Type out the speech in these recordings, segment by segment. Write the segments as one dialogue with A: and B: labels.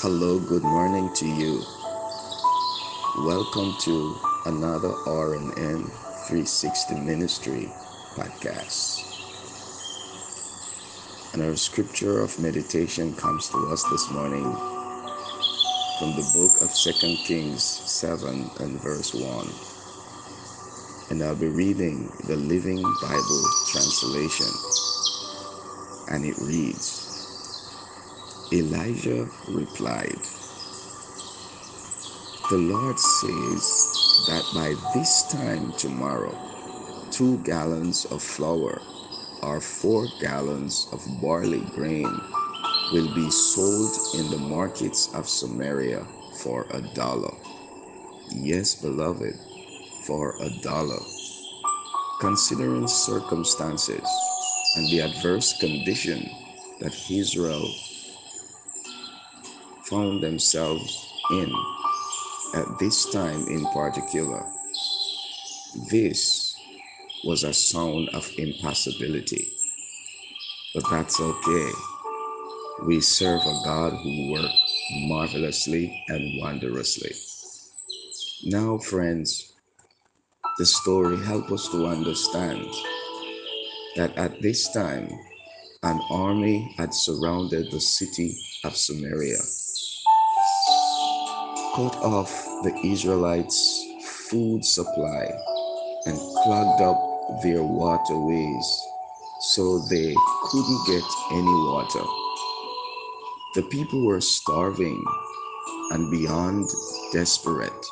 A: Hello, good morning to you. Welcome to another RNN 360 Ministry podcast. And our scripture of meditation comes to us this morning from the book of Second Kings 7 and verse 1. And I'll be reading the Living Bible translation. And it reads Elisha replied, The Lord says that by this time tomorrow, two gallons of flour or four gallons of barley grain will be sold in the markets of Samaria for a dollar. Yes, beloved, for a dollar. Considering circumstances and the adverse condition that Israel found themselves in at this time in particular. This was a sound of impossibility. But that's okay. We serve a God who works marvelously and wondrously. Now, friends, the story helps us to understand that at this time, an army had surrounded the city of Samaria cut off the Israelites' food supply and clogged up their waterways so they couldn't get any water. The people were starving and beyond desperate.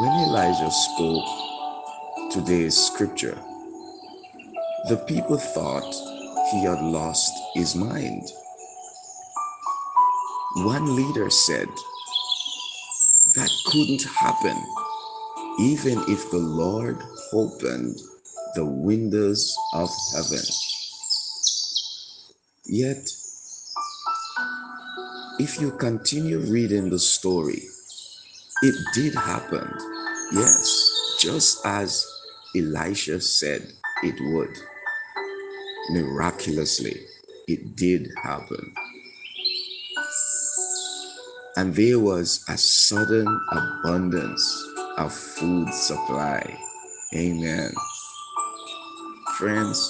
A: When Elisha spoke today's scripture, the people thought he had lost his mind. One leader said, that couldn't happen even if the Lord opened the windows of heaven. Yet, if you continue reading the story, it did happen. Yes, just as Elisha said it would. Miraculously, it did happen and there was a sudden abundance of food supply. Amen. Friends,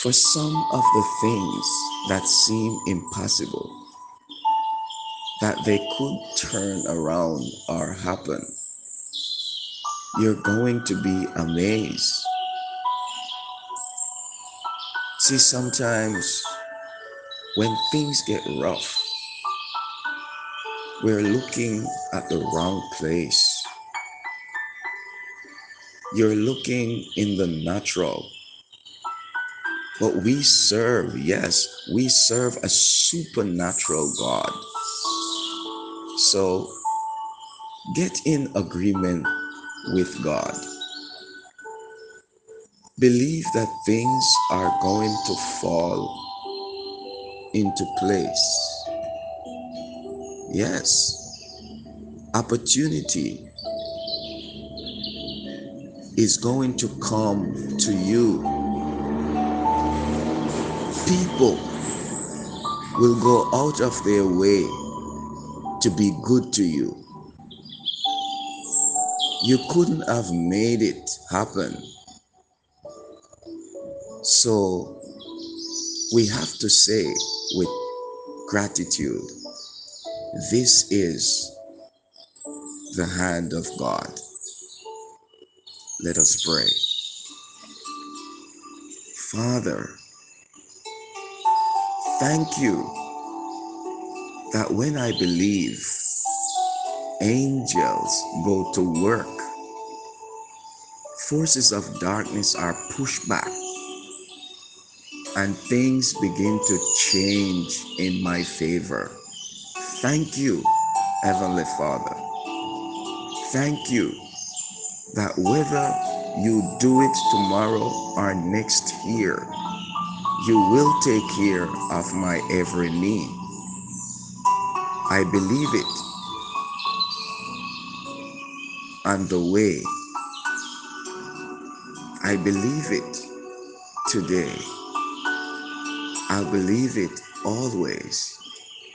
A: for some of the things that seem impossible, that they could turn around or happen, you're going to be amazed. See, sometimes when things get rough, we're looking at the wrong place. You're looking in the natural. But we serve, yes, we serve a supernatural God. So get in agreement with God. Believe that things are going to fall into place Yes, opportunity is going to come to you. People will go out of their way to be good to you. You couldn't have made it happen. So we have to say with gratitude this is the hand of God. Let us pray. Father, thank you that when I believe, angels go to work, forces of darkness are pushed back, and things begin to change in my favor. Thank you, Heavenly Father. Thank you that whether you do it tomorrow or next year, you will take care of my every need. I believe it. On the way, I believe it today. I believe it always.